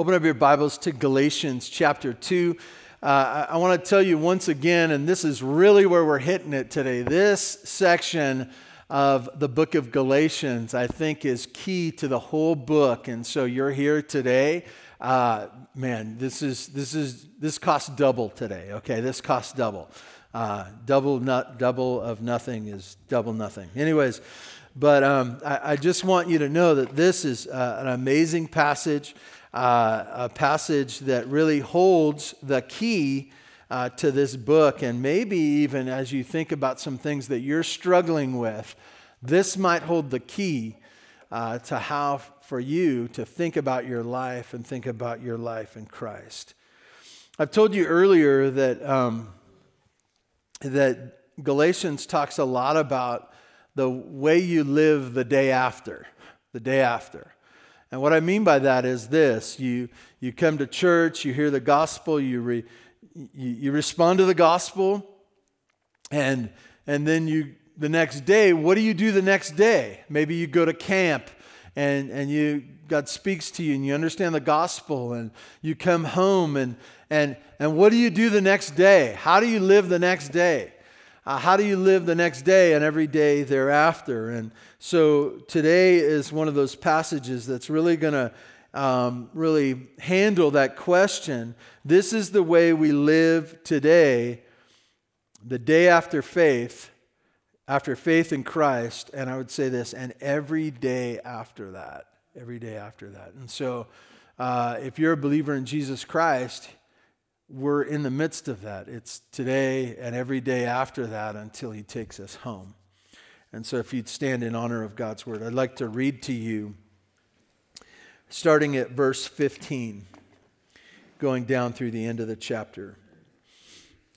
Open up your Bibles to Galatians chapter 2. Uh, I, I want to tell you once again, and this is really where we're hitting it today. This section of the book of Galatians, I think, is key to the whole book. And so you're here today. Uh, man, this is this is this costs double today. Okay, this costs double. Uh, double not double of nothing is double nothing. Anyways, but um, I, I, just want you to know that this is uh, an amazing passage uh, a passage that really holds the key uh, to this book. And maybe even as you think about some things that you're struggling with, this might hold the key uh, to how for you to think about your life and think about your life in Christ. I've told you earlier that, um, that Galatians talks a lot about the way you live the day after, the day after. And what I mean by that is this you, you come to church, you hear the gospel, you, re, you, you respond to the gospel, and, and then you, the next day, what do you do the next day? Maybe you go to camp and, and you, God speaks to you and you understand the gospel and you come home and, and, and what do you do the next day? How do you live the next day? Uh, how do you live the next day and every day thereafter? And so today is one of those passages that's really going to um, really handle that question. This is the way we live today, the day after faith, after faith in Christ, and I would say this, and every day after that. Every day after that. And so, uh, if you're a believer in Jesus Christ, we're in the midst of that. It's today and every day after that until He takes us home. And so, if you'd stand in honor of God's word, I'd like to read to you, starting at verse 15, going down through the end of the chapter.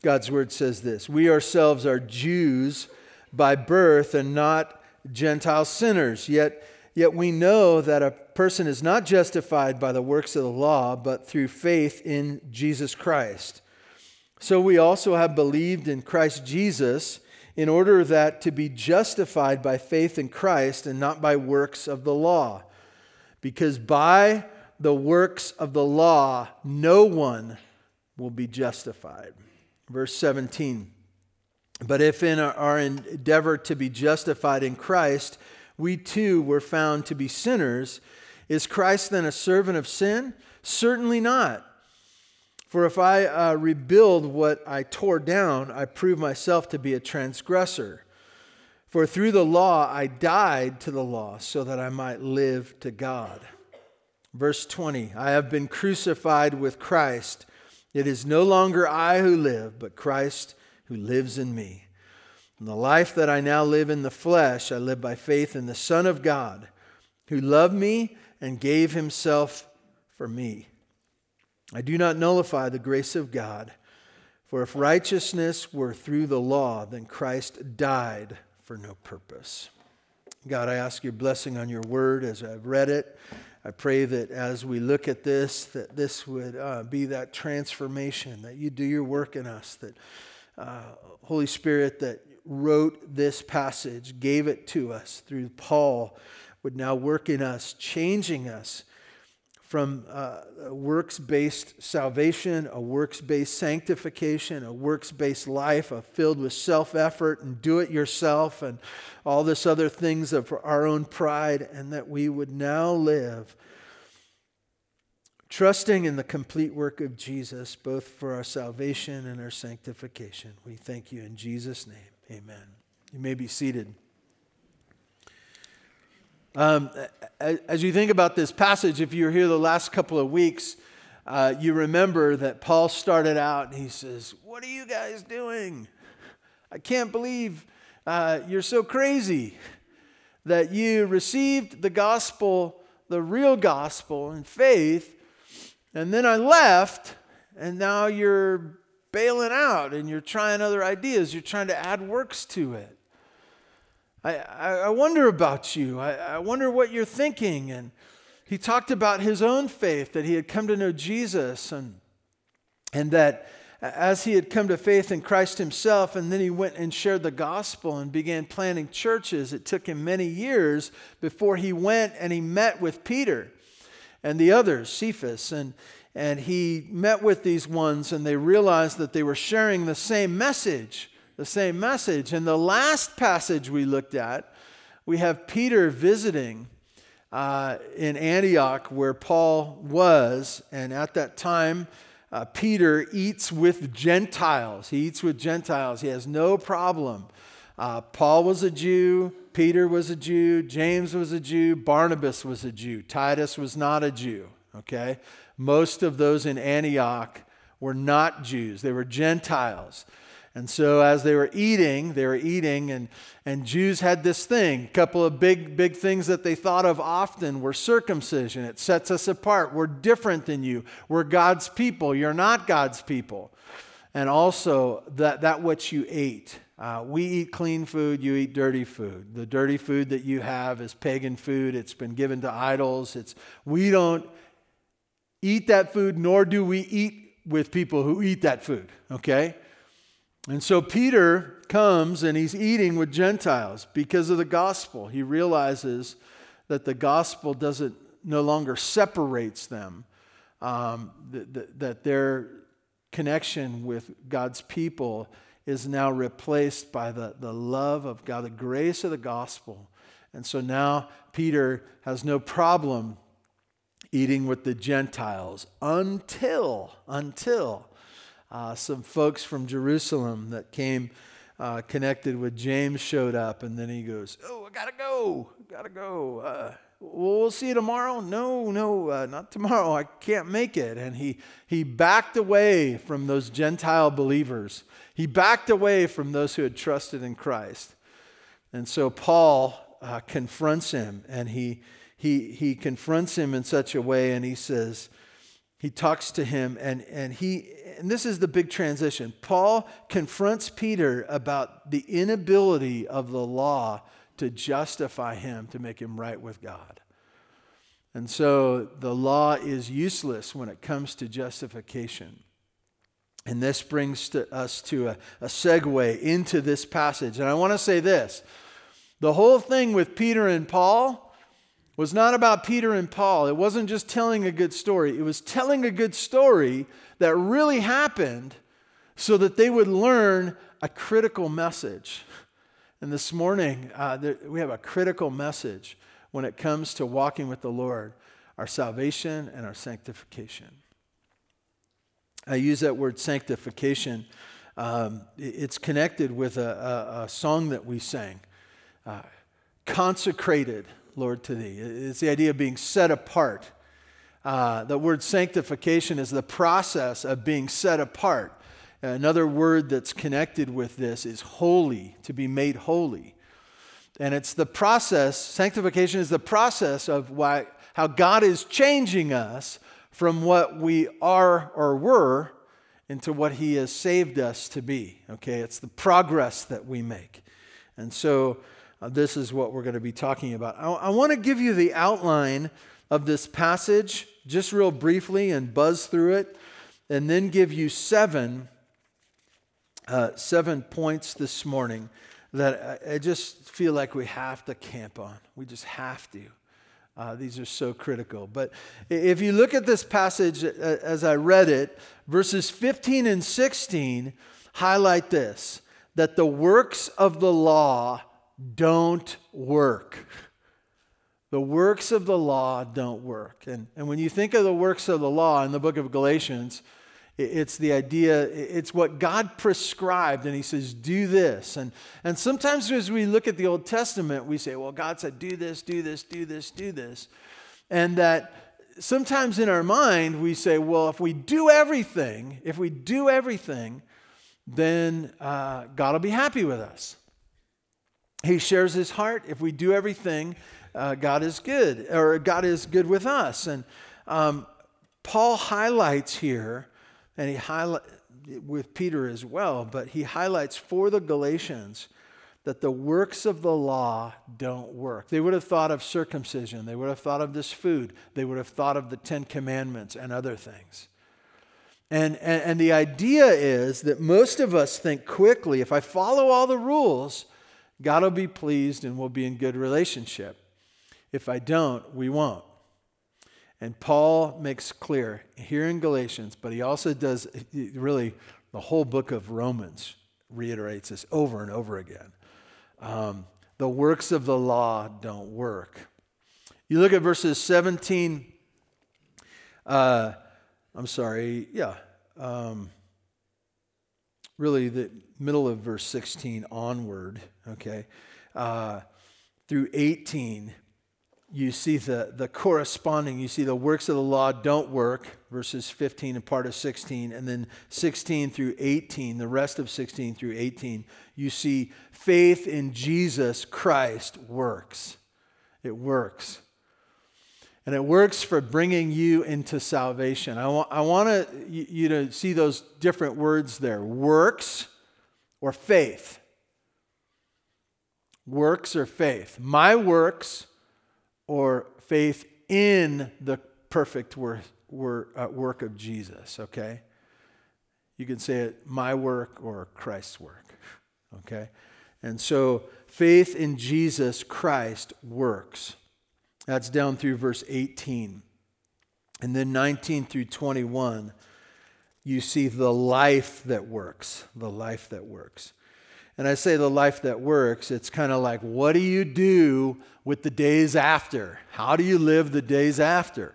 God's word says this We ourselves are Jews by birth and not Gentile sinners, yet, yet we know that a person is not justified by the works of the law, but through faith in Jesus Christ. So we also have believed in Christ Jesus in order that to be justified by faith in Christ and not by works of the law. Because by the works of the law, no one will be justified. Verse 17. But if in our endeavor to be justified in Christ, we too were found to be sinners, is Christ then a servant of sin? Certainly not. For if I uh, rebuild what I tore down, I prove myself to be a transgressor. For through the law I died to the law so that I might live to God. Verse 20 I have been crucified with Christ. It is no longer I who live, but Christ who lives in me. And the life that I now live in the flesh, I live by faith in the Son of God, who loved me and gave himself for me. I do not nullify the grace of God, for if righteousness were through the law, then Christ died for no purpose. God, I ask your blessing on your word as I've read it. I pray that as we look at this, that this would uh, be that transformation, that you do your work in us, that uh, Holy Spirit that wrote this passage, gave it to us through Paul, would now work in us, changing us from uh, works based salvation, a works based sanctification, a works based life a filled with self effort and do it yourself and all this other things of our own pride, and that we would now live trusting in the complete work of Jesus, both for our salvation and our sanctification. We thank you in Jesus' name. Amen. You may be seated. Um, as you think about this passage, if you were here the last couple of weeks, uh, you remember that Paul started out and he says, What are you guys doing? I can't believe uh, you're so crazy that you received the gospel, the real gospel, in faith, and then I left, and now you're bailing out and you're trying other ideas. You're trying to add works to it. I, I, wonder about you. I, I wonder what you're thinking. And he talked about his own faith, that he had come to know Jesus, and, and that as he had come to faith in Christ himself, and then he went and shared the gospel and began planting churches. It took him many years before he went and he met with Peter. and the others, Cephas. And, and he met with these ones, and they realized that they were sharing the same message. The same message. And the last passage we looked at, we have Peter visiting uh, in Antioch where Paul was. And at that time, uh, Peter eats with Gentiles. He eats with Gentiles. He has no problem. Uh, Paul was a Jew. Peter was a Jew. James was a Jew. Barnabas was a Jew. Titus was not a Jew. Okay? Most of those in Antioch were not Jews, they were Gentiles. And so as they were eating, they were eating, and, and Jews had this thing. A couple of big, big things that they thought of often were circumcision. It sets us apart. We're different than you. We're God's people. You're not God's people. And also that, that what you ate. Uh, we eat clean food, you eat dirty food. The dirty food that you have is pagan food. It's been given to idols. It's, we don't eat that food, nor do we eat with people who eat that food, okay? And so Peter comes and he's eating with Gentiles because of the gospel. He realizes that the gospel doesn't no longer separates them, um, that, that their connection with God's people is now replaced by the, the love of God, the grace of the gospel. And so now Peter has no problem eating with the Gentiles until, until uh, some folks from Jerusalem that came uh, connected with James showed up, and then he goes, Oh, I gotta go, gotta go. Uh, well, we'll see you tomorrow. No, no, uh, not tomorrow. I can't make it. And he, he backed away from those Gentile believers. He backed away from those who had trusted in Christ. And so Paul uh, confronts him, and he, he, he confronts him in such a way, and he says, he talks to him, and, and he, and this is the big transition. Paul confronts Peter about the inability of the law to justify him, to make him right with God. And so the law is useless when it comes to justification. And this brings to us to a, a segue into this passage. And I want to say this the whole thing with Peter and Paul was not about Peter and Paul. It wasn't just telling a good story, it was telling a good story that really happened so that they would learn a critical message. And this morning, uh, there, we have a critical message when it comes to walking with the Lord our salvation and our sanctification. I use that word sanctification. Um, it's connected with a, a, a, song that we sang uh, Consecrated, Lord, to thee. It's the idea of being set apart. Uh, the word sanctification is the process of being set apart. Another word that's connected with this is holy, to be made holy. And it's the process, sanctification is the process of why, how God is changing us from what we are or were into what He has saved us to be. Okay, it's the progress that we make. And so uh, this is what we're going to be talking about. I, I want to give you the outline of this passage just real briefly and buzz through it, and then give you seven, uh, seven points this morning that I, I, just feel like we have to camp on. We just have to. Uh, these are so critical. But if you look at this passage as I read it, verses 15 and 16 highlight this that the works of the law don't work. The works of the law don't work. And, and when you think of the works of the law in the book of Galatians, it's the idea, it's what God prescribed, and He says, do this. And, and sometimes as we look at the Old Testament, we say, well, God said, do this, do this, do this, do this. And that sometimes in our mind, we say, well, if we do everything, if we do everything, then uh, God will be happy with us. He shares His heart. If we do everything, uh, God is good, or God is good with us. And um, Paul highlights here, and he highlights with Peter as well, but he highlights for the Galatians that the works of the law don't work. They would have thought of circumcision, they would have thought of this food, they would have thought of the Ten Commandments and other things. And, and, and the idea is that most of us think quickly if I follow all the rules, God will be pleased and we'll be in good relationship. If I don't, we won't. And Paul makes clear here in Galatians, but he also does really the whole book of Romans reiterates this over and over again. Um, the works of the law don't work. You look at verses 17, uh, I'm sorry, yeah, um, really the middle of verse 16 onward, okay, uh, through 18 you see the, the corresponding, you see the works of the law don't work, verses 15 and part of 16, and then 16 through 18, the rest of 16 through 18, you see faith in Jesus Christ works. It works. And it works for bringing you into salvation. I want, I want to, you to see those different words there works or faith. Works or faith. My works or faith in the perfect work, uh, work of Jesus, okay? You can say it my work or Christ's work, okay? And so faith in Jesus Christ works. That's down through verse 18. And then 19 through 21, you see the life that works, the life that works. And I say the life that works, it's kind of like, what do you do with the days after? How do you live the days after?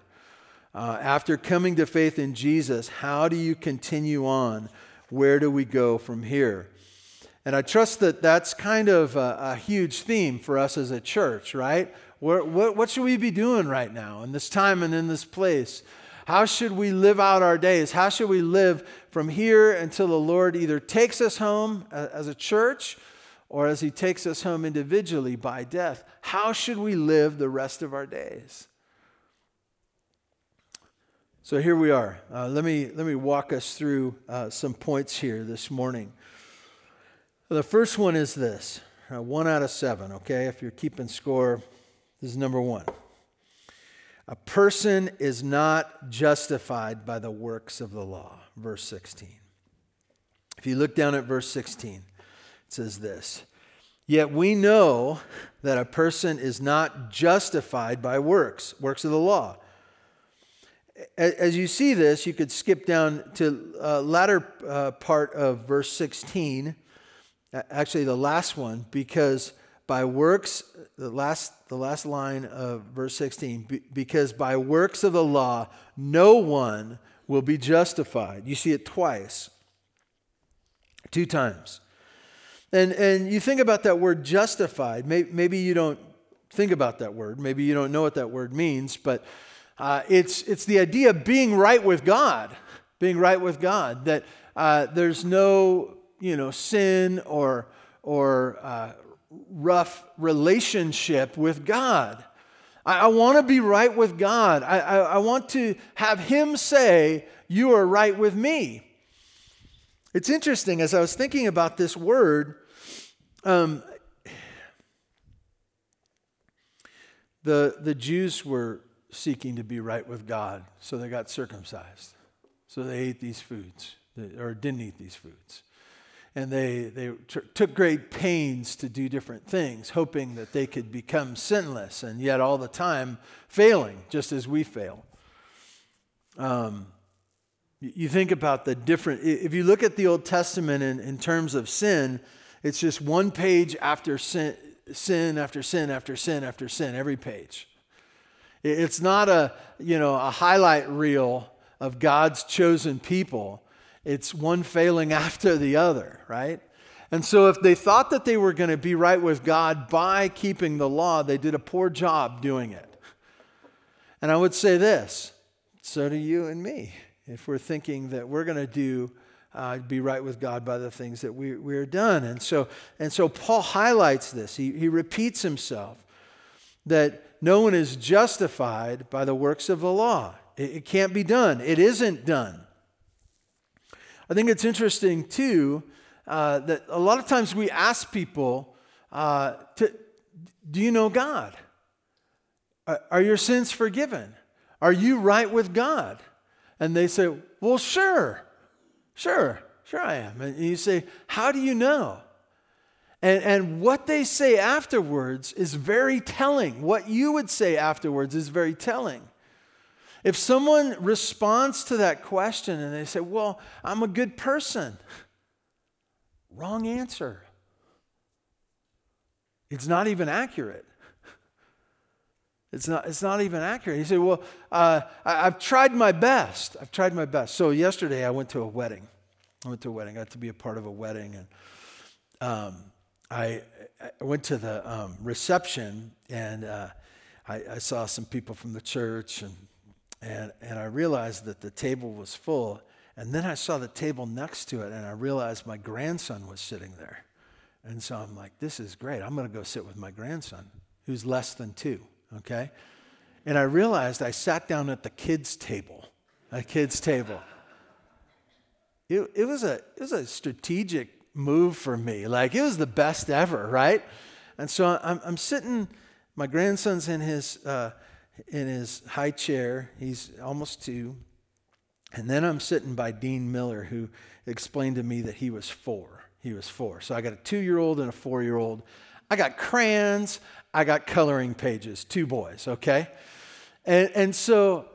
Uh, after coming to faith in Jesus, how do you continue on? Where do we go from here? And I trust that that's kind of a, a huge theme for us as a church, right? Where, what, what should we be doing right now in this time and in this place? How should we live out our days? How should we live from here until the Lord either takes us home as a church or as He takes us home individually by death? How should we live the rest of our days? So here we are. Uh, let, me, let me walk us through uh, some points here this morning. The first one is this uh, one out of seven, okay? If you're keeping score, this is number one. A person is not justified by the works of the law. Verse 16. If you look down at verse 16, it says this Yet we know that a person is not justified by works, works of the law. As you see this, you could skip down to uh, latter uh, part of verse 16, actually the last one, because by works, the last, the last line of verse 16, because by works of the law, no one will be justified. You see it twice, two times. And, and you think about that word justified. Maybe you don't think about that word. Maybe you don't know what that word means, but uh, it's, it's the idea of being right with God, being right with God, that uh, there's no you know, sin or, or uh, rough relationship with God. I, I want to be right with God. I, I, I want to have Him say, You are right with me. It's interesting, as I was thinking about this word, um, the, the Jews were seeking to be right with God, so they got circumcised. So they ate these foods, or didn't eat these foods and they, they t- took great pains to do different things, hoping that they could become sinless, and yet all the time failing, just as we fail. Um, you think about the different, if you look at the Old Testament in, in terms of sin, it's just one page after sin, sin after sin after sin after sin, every page. It's not a, you know, a highlight reel of God's chosen people it's one failing after the other, right? And so, if they thought that they were going to be right with God by keeping the law, they did a poor job doing it. And I would say this so do you and me. If we're thinking that we're going to do, uh, be right with God by the things that we, we are done. And so, and so, Paul highlights this. He, he repeats himself that no one is justified by the works of the law. It, it can't be done, it isn't done. I think it's interesting, too, uh, that a lot of times we ask people, uh, to, Do you know God? Are your sins forgiven? Are you right with God? And they say, Well, sure, sure, sure I am. And you say, How do you know? And, and what they say afterwards is very telling. What you would say afterwards is very telling. If someone responds to that question and they say, Well, I'm a good person, wrong answer. It's not even accurate. It's not, it's not even accurate. He said, Well, uh, I, have tried my best. I've tried my best. So, yesterday I went to a wedding. I went to a wedding. I got to be a part of a wedding. And um, I, I, went to the um, reception and uh, I, I, saw some people from the church. And, and, and I realized that the table was full. And then I saw the table next to it and I realized my grandson was sitting there. And so I'm like, This is great. I'm going to go sit with my grandson, who's less than two okay? And I realized I sat down at the kids' table, a kids' table. It, it, was a, it was a strategic move for me. Like, it was the best ever, right? And so I'm, I'm sitting, my grandson's in his, uh, in his high chair. He's almost two. And then I'm sitting by Dean Miller, who explained to me that he was four. He was four. So I got a two year old and a four year old. I got crayons. I got coloring pages, two boys, okay? And, and so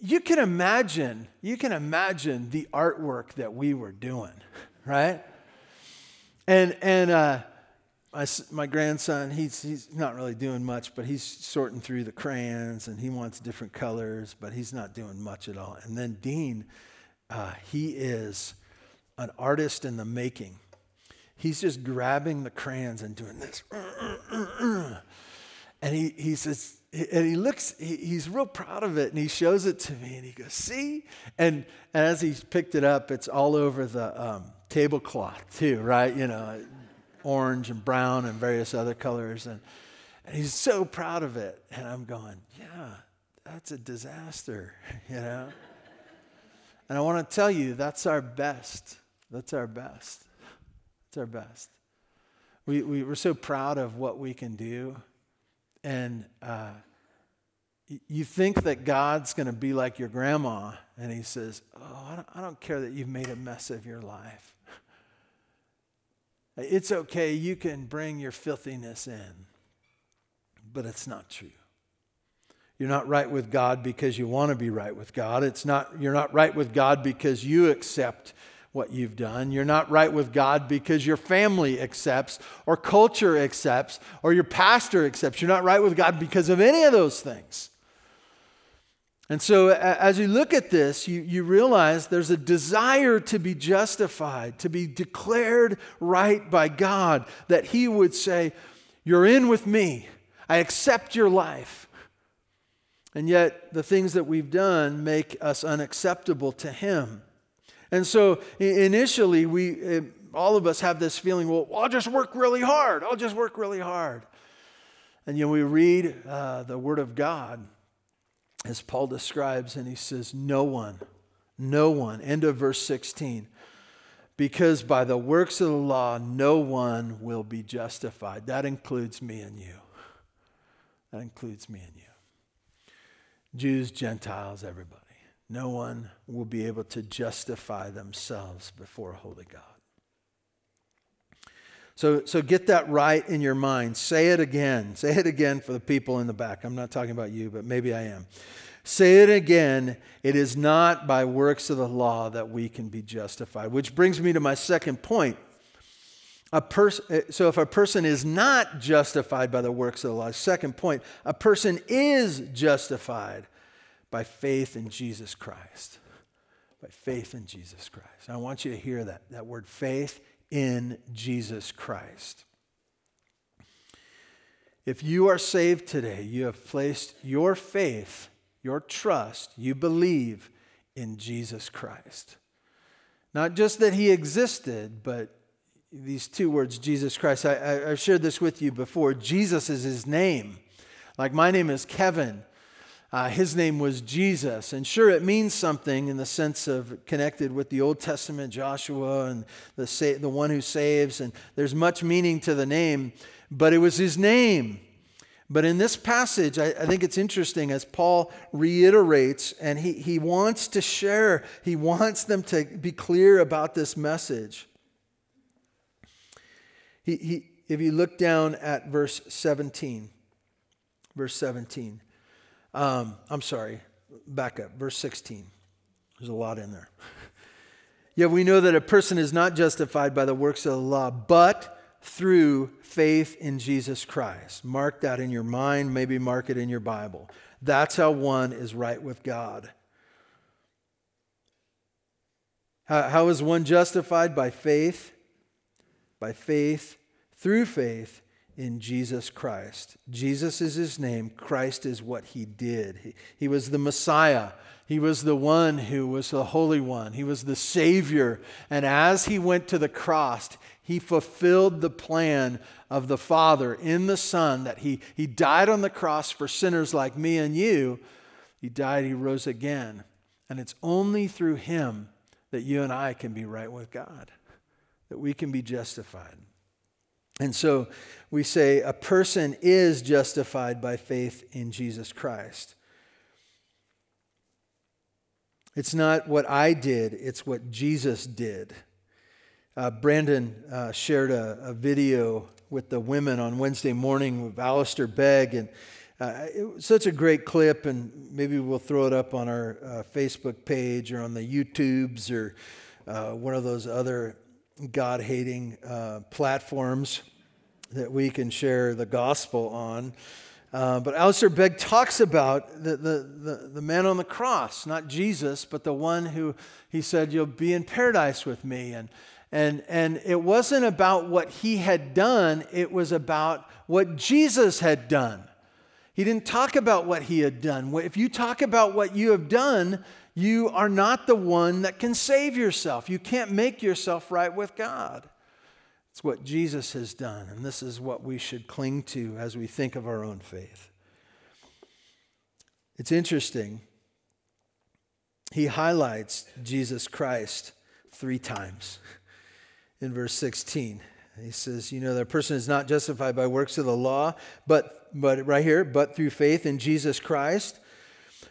you can imagine, you can imagine the artwork that we were doing, right? And, and uh, my, my grandson, he's, he's not really doing much, but he's sorting through the crayons and he wants different colors, but he's not doing much at all. And then Dean, uh, he is an artist in the making he's just grabbing the crayons and doing this. And he, he says, and he looks, he, he's real proud of it and he shows it to me and he goes, see? And, and as he's picked it up, it's all over the um, tablecloth too, right? You know, orange and brown and various other colors. And, and he's so proud of it. And I'm going, yeah, that's a disaster, you know? And I want to tell you, that's our best. That's our best. That's our best. We, we, we're so proud of what we can do. And uh, you think that God's going to be like your grandma, and He says, Oh, I don't, I don't care that you've made a mess of your life. It's okay, you can bring your filthiness in, but it's not true. You're not right with God because you want to be right with God. It's not, you're not right with God because you accept what you've done. You're not right with God because your family accepts, or culture accepts, or your pastor accepts. You're not right with God because of any of those things. And so, as you look at this, you, you realize there's a desire to be justified, to be declared right by God, that He would say, You're in with me, I accept your life. And yet, the things that we've done make us unacceptable to Him. And so initially, we, eh, all of us have this feeling, well, I'll just work really hard. I'll just work really hard. And know, we read uh, the Word of God as Paul describes, and he says, No one, no one, end of verse 16, because by the works of the law, no one will be justified. That includes me and you. That includes me and you. Jews, Gentiles, everybody. No one will be able to justify themselves before a holy God. So, so get that right in your mind. Say it again. Say it again for the people in the back. I'm not talking about you, but maybe I am. Say it again. It is not by works of the law that we can be justified. Which brings me to my second point. A pers- so, if a person is not justified by the works of the law, second point, a person is justified by faith in Jesus Christ. By faith in Jesus Christ. I want you to hear that, that word faith in Jesus Christ. If you are saved today, you have placed your faith, your trust, you believe in Jesus Christ. Not just that he existed, but these two words, Jesus Christ. I, have shared this with you before. Jesus is his name. Like my name is Kevin. Uh, his name was Jesus. And sure, it means something in the sense of connected with the Old Testament, Joshua, and the, sa- the one who saves. And there's much meaning to the name, but it was his name. But in this passage, I, I, think it's interesting as Paul reiterates, and he, he wants to share, he wants them to be clear about this message. He, he, if you look down at verse 17, verse 17. Um, I'm sorry, back up, verse 16. There's a lot in there. Yet we know that a person is not justified by the works of the law, but through faith in Jesus Christ. Mark that in your mind, maybe mark it in your Bible. That's how one is right with God. How, how is one justified? By faith. By faith, through faith in Jesus Christ. Jesus is his name. Christ is what he did. He, he, was the Messiah. He was the one who was the Holy One. He was the Savior. And as he went to the cross, he fulfilled the plan of the Father in the Son that he, he died on the cross for sinners like me and you. He died, he rose again. And it's only through him that you and I can be right with God, that we can be justified. And so we say a person is justified by faith in Jesus Christ. It's not what I did, it's what Jesus did. Uh, Brandon uh, shared a, a, video with the women on Wednesday morning with Alistair Begg, and uh, it was such a great clip, and maybe we'll throw it up on our uh, Facebook page or on the YouTubes or uh, one of those other God hating uh, platforms that we can share the gospel on. Uh, but Alistair Begg talks about the, the, the, the, man on the cross, not Jesus, but the one who he said, You'll be in paradise with me. And, and, and it wasn't about what he had done, it was about what Jesus had done. He didn't talk about what he had done. If you talk about what you have done, you are not the one that can save yourself. You can't make yourself right with God. It's what Jesus has done, and this is what we should cling to as we think of our own faith. It's interesting. He highlights Jesus Christ three times in verse 16. He says, you know, the person is not justified by works of the law, but, but right here, but through faith in Jesus Christ.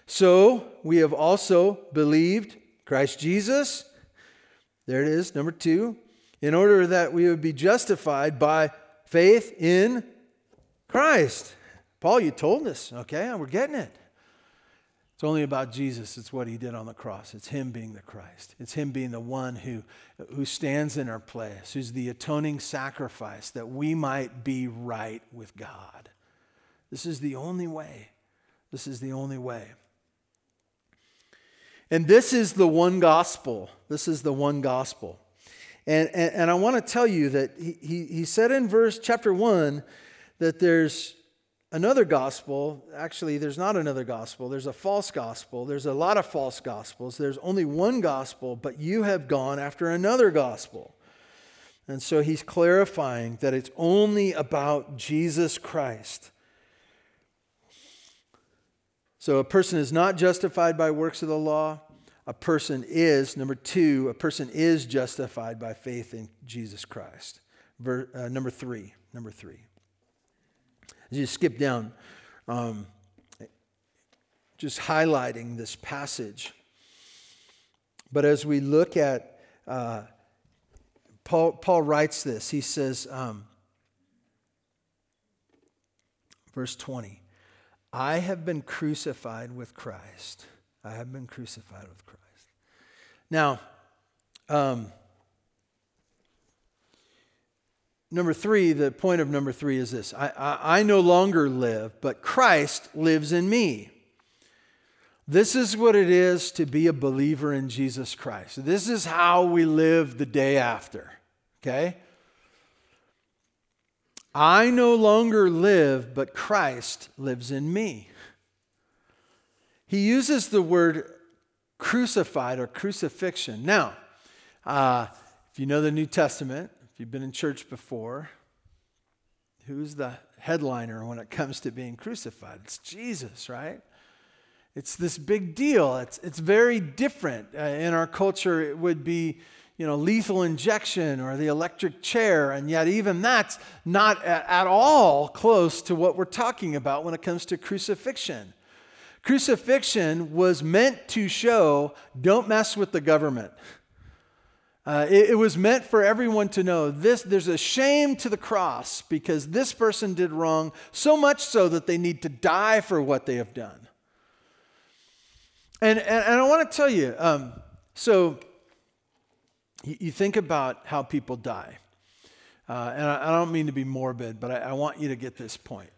So we have also believed Christ Jesus. There it is, number two, in order that we would be justified by faith in Christ. Paul, you told us, okay, we're getting it. It's only about Jesus. It's what he did on the cross. It's him being the Christ. It's him being the one who, who stands in our place, who's the atoning sacrifice that we might be right with God. This is the only way. This is the only way. And this is the one gospel. This is the one gospel. And, and, and I want to tell you that he, he, he said in verse chapter 1 that there's another gospel. Actually, there's not another gospel. There's a false gospel. There's a lot of false gospels. There's only one gospel, but you have gone after another gospel. And so he's clarifying that it's only about Jesus Christ. So a person is not justified by works of the law. A person is, number two, a person is justified by faith in Jesus Christ. Ver, uh, number three, number three. As you skip down, um, just highlighting this passage. But as we look at, uh, Paul, Paul writes this. He says, um, verse 20, I have been crucified with Christ. I have been crucified with Christ. Now, um, number three, the point of number three is this I, I, I no longer live, but Christ lives in me. This is what it is to be a believer in Jesus Christ. This is how we live the day after, okay? I no longer live, but Christ lives in me. He uses the word crucified or crucifixion. Now, uh, if you know the New Testament, you've been in church before, who's the headliner when it comes to being crucified? It's Jesus, right? It's this big deal. It's, it's very different. Uh, in our culture, it would be, you know, lethal injection or the electric chair, and yet even that's not at, at all close to what we're talking about when it comes to crucifixion. Crucifixion was meant to show don't mess with the government. Uh, it, it, was meant for everyone to know this there's a shame to the cross because this person did wrong, so much so that they need to die for what they have done. And, and, and I want to tell you um, so you, you, think about how people die. Uh, and I, I, don't mean to be morbid, but I, I want you to get this point.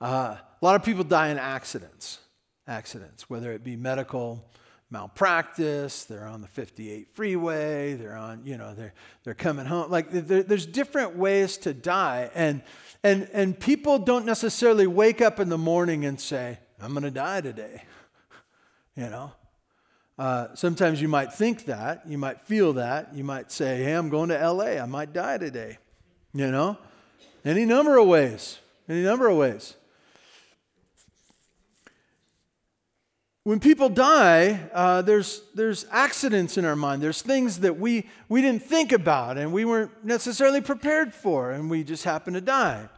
Uh, a lot of people die in accidents, accidents, whether it be medical, malpractice, they're on the 58 freeway, they're on, you know, they're, they're coming home. Like there's different ways to die. And, and, and people don't necessarily wake up in the morning and say, I'm going to die today. you know? Uh, sometimes you might think that, you might feel that, you might say, hey, I'm going to LA, I might die today. You know? Any number of ways. Any number of ways. When people die, uh, there's, there's accidents in our mind. There's things that we, we didn't think about and we weren't necessarily prepared for, and we just happen to die.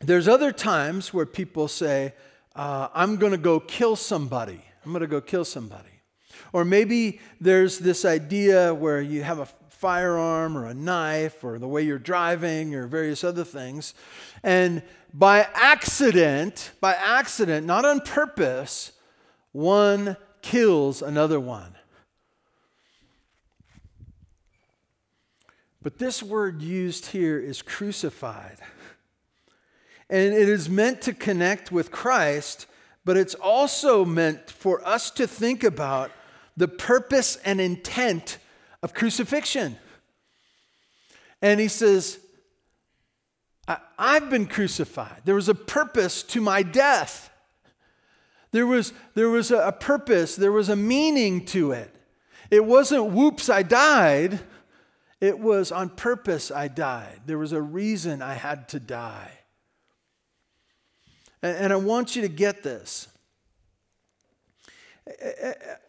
There's other times where people say, uh, I'm going to go kill somebody. I'm going to go kill somebody. Or maybe there's this idea where you have a firearm or a knife or the way you're driving or various other things. And by accident, by accident, not on purpose, one kills another one. But this word used here is crucified. And it is meant to connect with Christ, but it's also meant for us to think about the purpose and intent of crucifixion. And he says, I, have been crucified. There was a purpose to my death. There was, there was a, a purpose, there was a meaning to it. It wasn't, whoops, I died. It was on purpose I died. There was a reason I had to die. And, and I want you to get this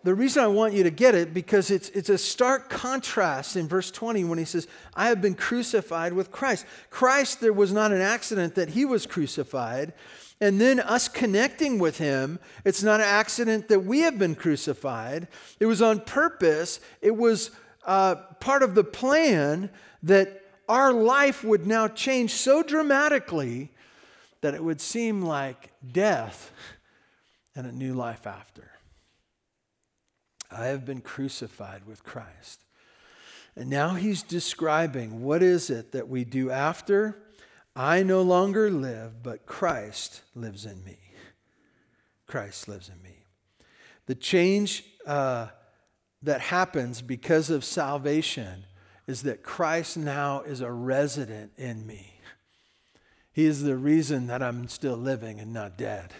the reason I want you to get it because it's, it's a stark contrast in verse 20 when he says, I have been crucified with Christ. Christ, there was not an accident that he was crucified. And then us connecting with him, it's not an accident that we have been crucified. It was on purpose, it was uh, part of the plan that our life would now change so dramatically that it would seem like death and a new life after. I have been crucified with Christ. And now he's describing what is it that we do after I no longer live, but Christ lives in me. Christ lives in me. The change uh, that happens because of salvation is that Christ now is a resident in me. He is the reason that I'm still living and not dead.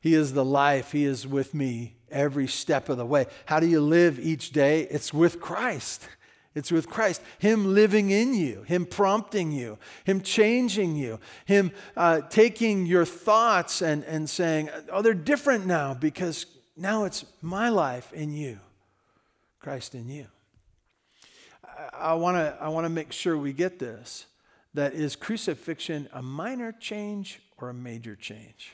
He is the life. He is with me every step of the way. How do you live each day? It's with Christ. It's with Christ. Him living in you, Him prompting you, Him changing you, Him uh, taking your thoughts and, and saying, oh, they're different now because now it's my life in you, Christ in you. I, I want to I wanna make sure we get this that is crucifixion a minor change or a major change?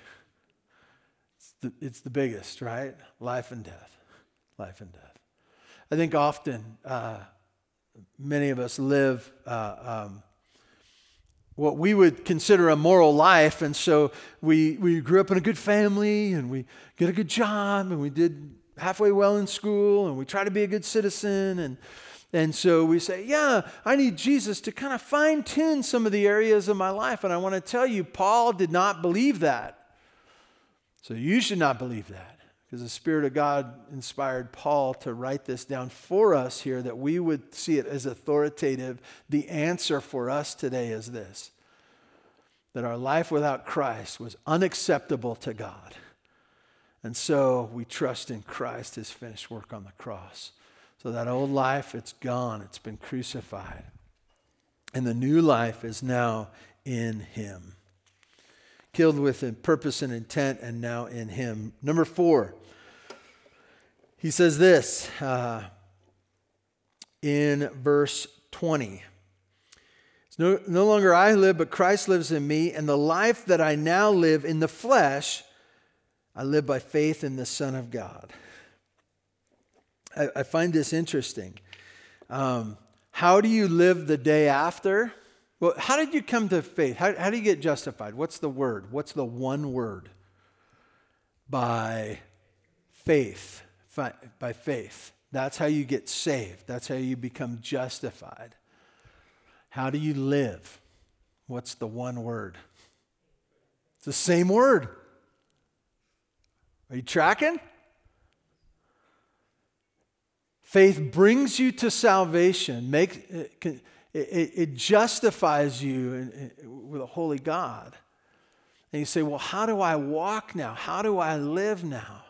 The, it's the biggest, right? Life and death. Life and death. I think often uh, many of us live uh, um, what we would consider a moral life, and so we, we grew up in a good family and we get a good job and we did halfway well in school and we try to be a good citizen and and so we say, yeah, I need Jesus to kind of fine tune some of the areas of my life. And I want to tell you, Paul did not believe that. So you should not believe that because the Spirit of God inspired Paul to write this down for us here that we would see it as authoritative. The answer for us today is this that our life without Christ was unacceptable to God. And so we trust in Christ, his finished work on the cross. So that old life, it's gone, it's been crucified. And the new life is now in him killed with purpose and intent, and now in him. Number four, he says this uh, in verse 20. It's no, no longer I live, but Christ lives in me, and the life that I now live in the flesh, I live by faith in the Son of God. I, I find this interesting. Um, how do you live the day after? Well, how did you come to faith? How, how do you get justified? What's the word? What's the one word? by faith. By faith. That's how you get saved. That's how you become justified. How do you live? What's the one word? It's the same word. Are you tracking? Faith brings you to salvation, make, uh, it, it, justifies you in, in, with a holy God. And you say, Well, how do I walk now? How do I live now?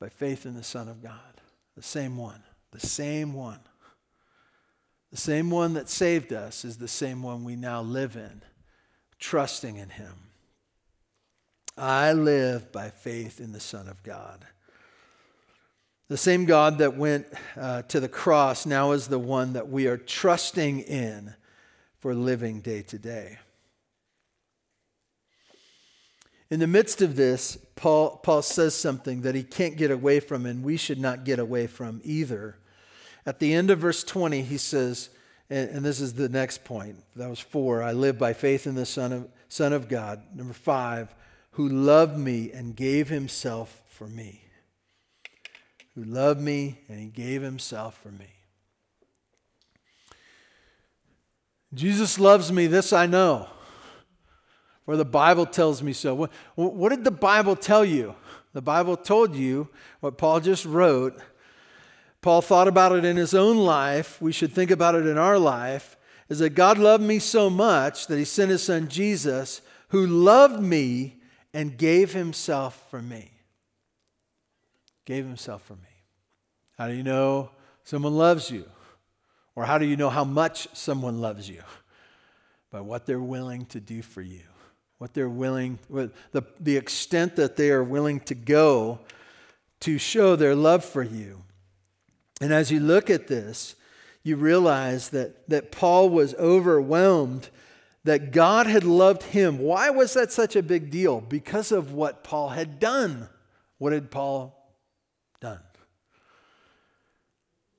By faith in the Son of God, the same one, the same one. The same one that saved us is the same one we now live in, trusting in Him. I live by faith in the Son of God. The same God that went uh, to the cross now is the one that we are trusting in for living day to day. In the midst of this, Paul, Paul says something that he can't get away from, and we should not get away from either. At the end of verse 20, he says, and, and this is the next point. That was four. I live by faith in the Son of, Son of God. Number five, who loved me and gave himself for me. Who loved me and he gave himself for me. Jesus loves me, this I know. For the Bible tells me so. What, what did the Bible tell you? The Bible told you what Paul just wrote Paul thought about it in his own life. We should think about it in our life. Is that God loved me so much that he sent his son Jesus, who loved me and gave himself for me. Gave himself for me. How do you know someone loves you? Or how do you know how much someone loves you? By what they're willing to do for you. What they're willing, the, the extent that they are willing to go to show their love for you. And as you look at this, you realize that, that Paul was overwhelmed that God had loved him. Why was that such a big deal? Because of what Paul had done. What had Paul done?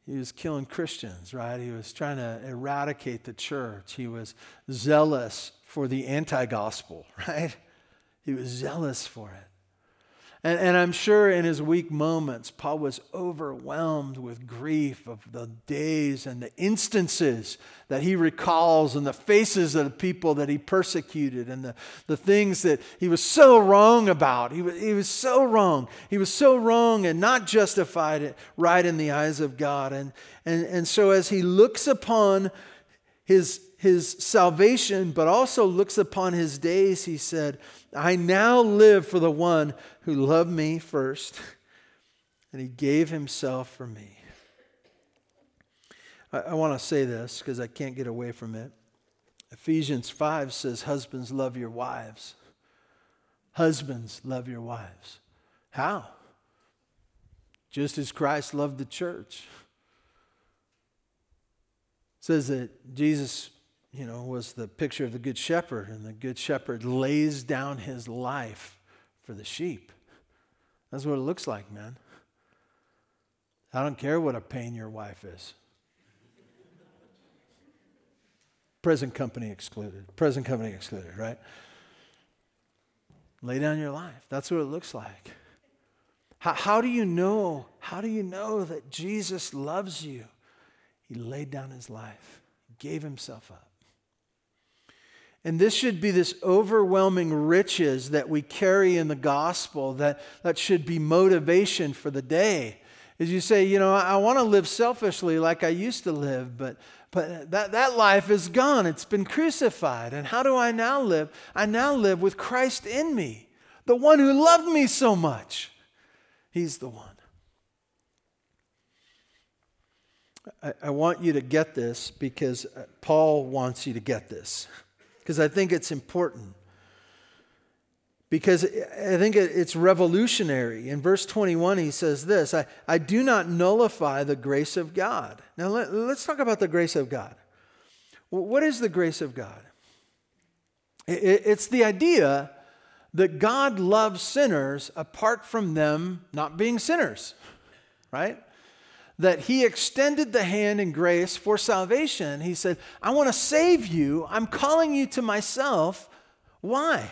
He was killing Christians, right? He was trying to eradicate the church. He was zealous for the anti gospel, right? He was zealous for it. And, and I'm sure in his weak moments, Paul was overwhelmed with grief of the days and the instances that he recalls and the faces of the people that he persecuted and the, the things that he was so wrong about. He was, he was so wrong. He was so wrong and not justified it right in the eyes of God. And, and, and so as he looks upon his, his salvation, but also looks upon his days, he said, I now live for the one who loved me first, and he gave himself for me. I, I want to say this because I can't get away from it. Ephesians 5 says, Husbands, love your wives. Husbands, love your wives. How? Just as Christ loved the church. It says that Jesus you know, was the picture of the Good Shepherd, and the Good Shepherd lays down his life for the sheep. That's what it looks like, man. I don't care what a pain your wife is. Present company excluded. Present company excluded, right? Lay down your life. That's what it looks like. How, how do you know? How do you know that Jesus loves you? He laid down his life, he gave himself up. And this should be this overwhelming riches that we carry in the gospel that, that should be motivation for the day. As you say, you know, I, I want to live selfishly like I used to live, but, but that, that life is gone. It's been crucified. And how do I now live? I now live with Christ in me, the one who loved me so much. He's the one. I, I want you to get this because uh, Paul wants you to get this because I think it's important. Because I think it's revolutionary. In verse 21, he says this I, I do not nullify the grace of God. Now, let, us talk about the grace of God. What is the grace of God? It's the idea that God loves sinners apart from them not being sinners, right? That he extended the hand in grace for salvation. He said, I want to save you. I'm calling you to myself. Why?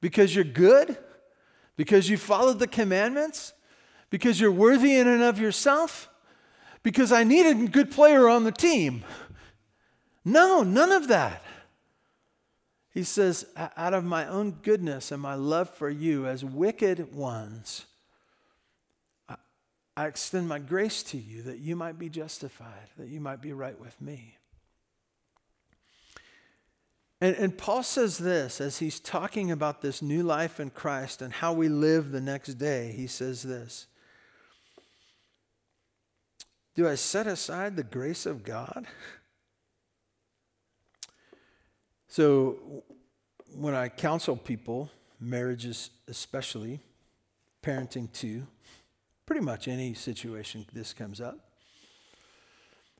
Because you're good? Because you followed the commandments? Because you're worthy in and of yourself? Because I needed a good player on the team? No, none of that. He says, out of my own goodness and my love for you as wicked ones, I extend my grace to you that you might be justified, that you might be right with me. And, and, Paul says this as he's talking about this new life in Christ and how we live the next day. He says this Do I set aside the grace of God? So, when I counsel people, marriages especially, parenting too, pretty much any situation this comes up,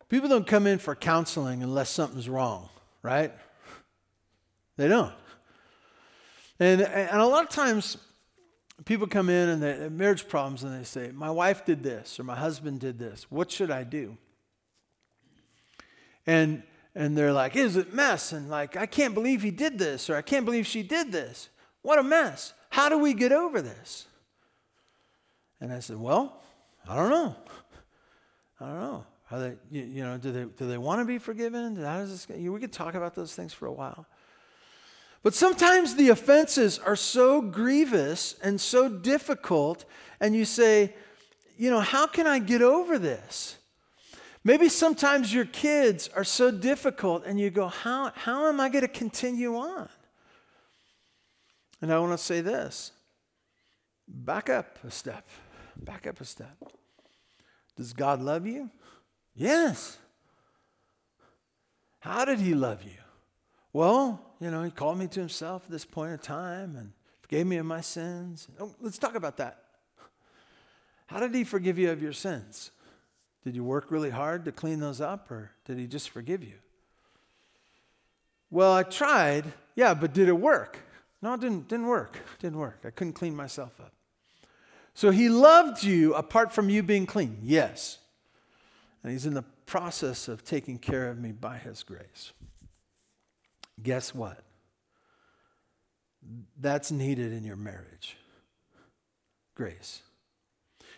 people don't come in for counseling unless something's wrong, right? They don't. And, and a lot of times, people come in and they have marriage problems and they say, My wife did this or my husband did this. What should I do? And and they're like, is it mess? And like, I can't believe he did this, or I can't believe she did this. What a mess. How do we get over this? And I said, Well, I don't know. I don't know. Are they, you, you know, do they, do they want to be forgiven? How does this, we could talk about those things for a while. But sometimes the offenses are so grievous and so difficult, and you say, you know, how can I get over this? Maybe sometimes your kids are so difficult and you go, How, how am I going to continue on? And I want to say this back up a step. Back up a step. Does God love you? Yes. How did He love you? Well, you know, He called me to Himself at this point in time and forgave me of my sins. Oh, let's talk about that. How did He forgive you of your sins? Did you work really hard to clean those up, or did he just forgive you? Well, I tried. Yeah, but did it work? No, it didn't, didn't work. Didn't work. I couldn't clean myself up. So he loved you apart from you being clean. Yes. And he's in the process of taking care of me by his grace. Guess what? That's needed in your marriage. Grace.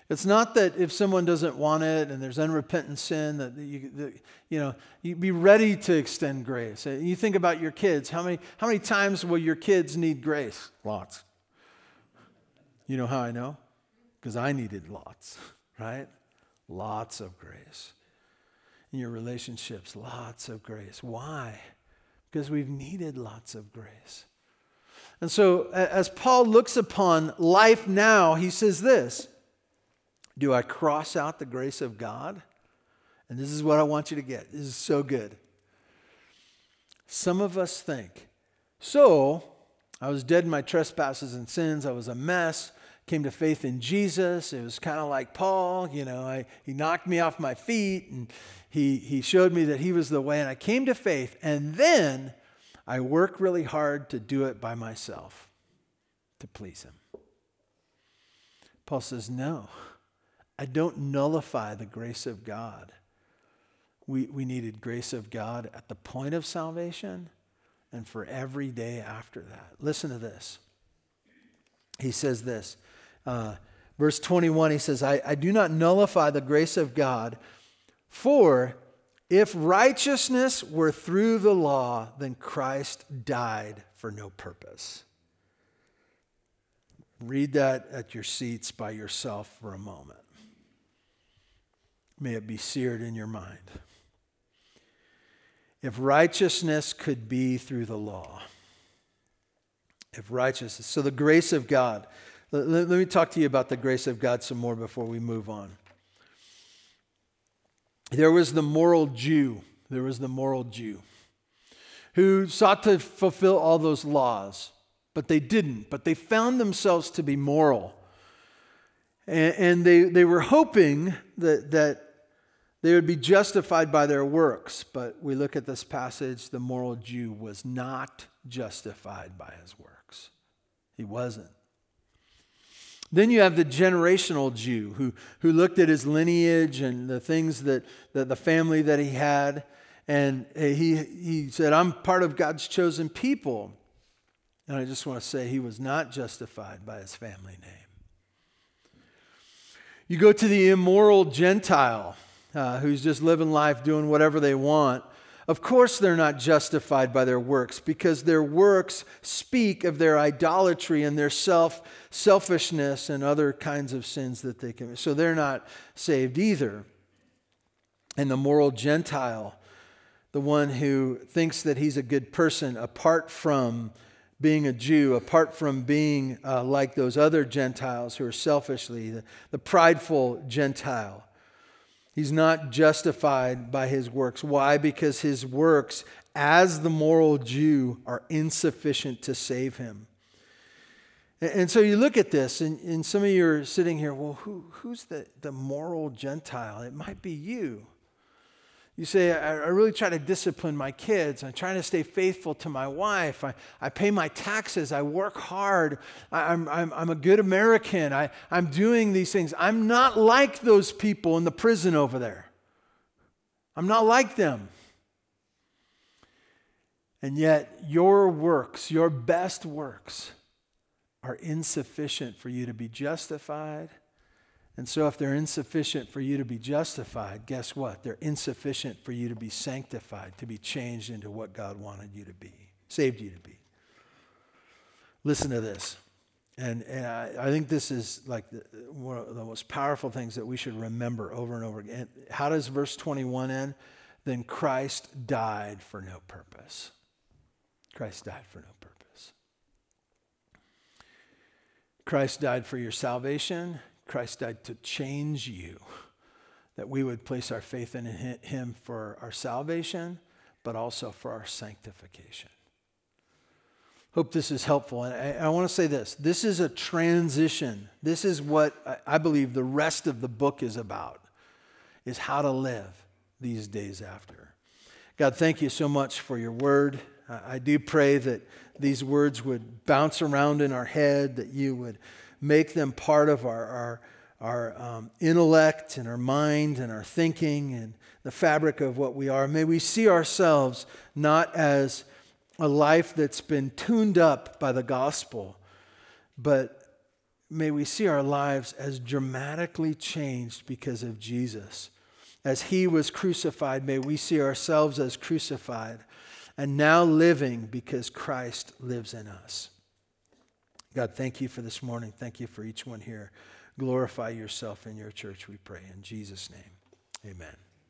It's not that if someone doesn't want it and there's unrepentant sin that you, that, you know, you be ready to extend grace. You think about your kids. How many, how many times will your kids need grace? Lots. You know how I know? Because I needed lots, right? Lots of grace. In your relationships, lots of grace. Why? Because we've needed lots of grace. And so, as Paul looks upon life now, he says this do I cross out the grace of God? And this is what I want you to get. This is so good. Some of us think, so I was dead in my trespasses and sins. I was a mess. Came to faith in Jesus. It was kind of like Paul, you know, I, he knocked me off my feet and he, he showed me that he was the way. And I came to faith. And then I work really hard to do it by myself to please him. Paul says, no. I don't nullify the grace of God. We, we needed grace of God at the point of salvation and for every day after that. Listen to this. He says this. Uh, verse 21, he says, I, I do not nullify the grace of God, for if righteousness were through the law, then Christ died for no purpose. Read that at your seats by yourself for a moment. May it be seared in your mind. If righteousness could be through the law, if righteousness, so the grace of God. Let, let, me talk to you about the grace of God some more before we move on. There was the moral Jew. There was the moral Jew who sought to fulfill all those laws, but they didn't. But they found themselves to be moral. And, and they, they were hoping that, that they would be justified by their works. But we look at this passage, the moral Jew was not justified by his works. He wasn't. Then you have the generational Jew who, who looked at his lineage and the things that, that the family that he had, and he, he said, I'm part of God's chosen people. And I just want to say he was not justified by his family name. You go to the immoral Gentile uh, who's just living life doing whatever they want. Of course, they're not justified by their works because their works speak of their idolatry and their self selfishness and other kinds of sins that they commit. So they're not saved either. And the moral Gentile, the one who thinks that he's a good person apart from being a Jew, apart from being uh, like those other Gentiles who are selfishly, the, the prideful Gentile. He's not justified by his works. Why? Because his works, as the moral Jew, are insufficient to save him. And so you look at this, and, and some of you are sitting here, well, who, who's the, the moral Gentile? It might be you. You say, I, I really try to discipline my kids. I'm trying to stay faithful to my wife. I, I pay my taxes. I work hard. I, am I'm, I'm a good American. I, I'm doing these things. I'm not like those people in the prison over there. I'm not like them. And yet, your works, your best works, are insufficient for you to be justified and so, if they're insufficient for you to be justified, guess what? They're insufficient for you to be sanctified, to be changed into what God wanted you to be, saved you to be. Listen to this. And, and I, I think this is like the, one of the most powerful things that we should remember over and over again. How does verse 21 end? Then Christ died for no purpose. Christ died for no purpose. Christ died for your salvation. Christ died to change you, that we would place our faith in Him for our salvation, but also for our sanctification. Hope this is helpful. And I, I want to say this this is a transition. This is what I, I believe the rest of the book is about, is how to live these days after. God, thank you so much for your word. I do pray that these words would bounce around in our head, that you would make them part of our, our, our um, intellect and our mind and our thinking and the fabric of what we are. May we see ourselves not as a life that's been tuned up by the gospel, but may we see our lives as dramatically changed because of Jesus. As he was crucified, may we see ourselves as crucified and now living because Christ lives in us. God, thank you for this morning. Thank you for each one here. Glorify yourself in your church, we pray. In Jesus' name, amen.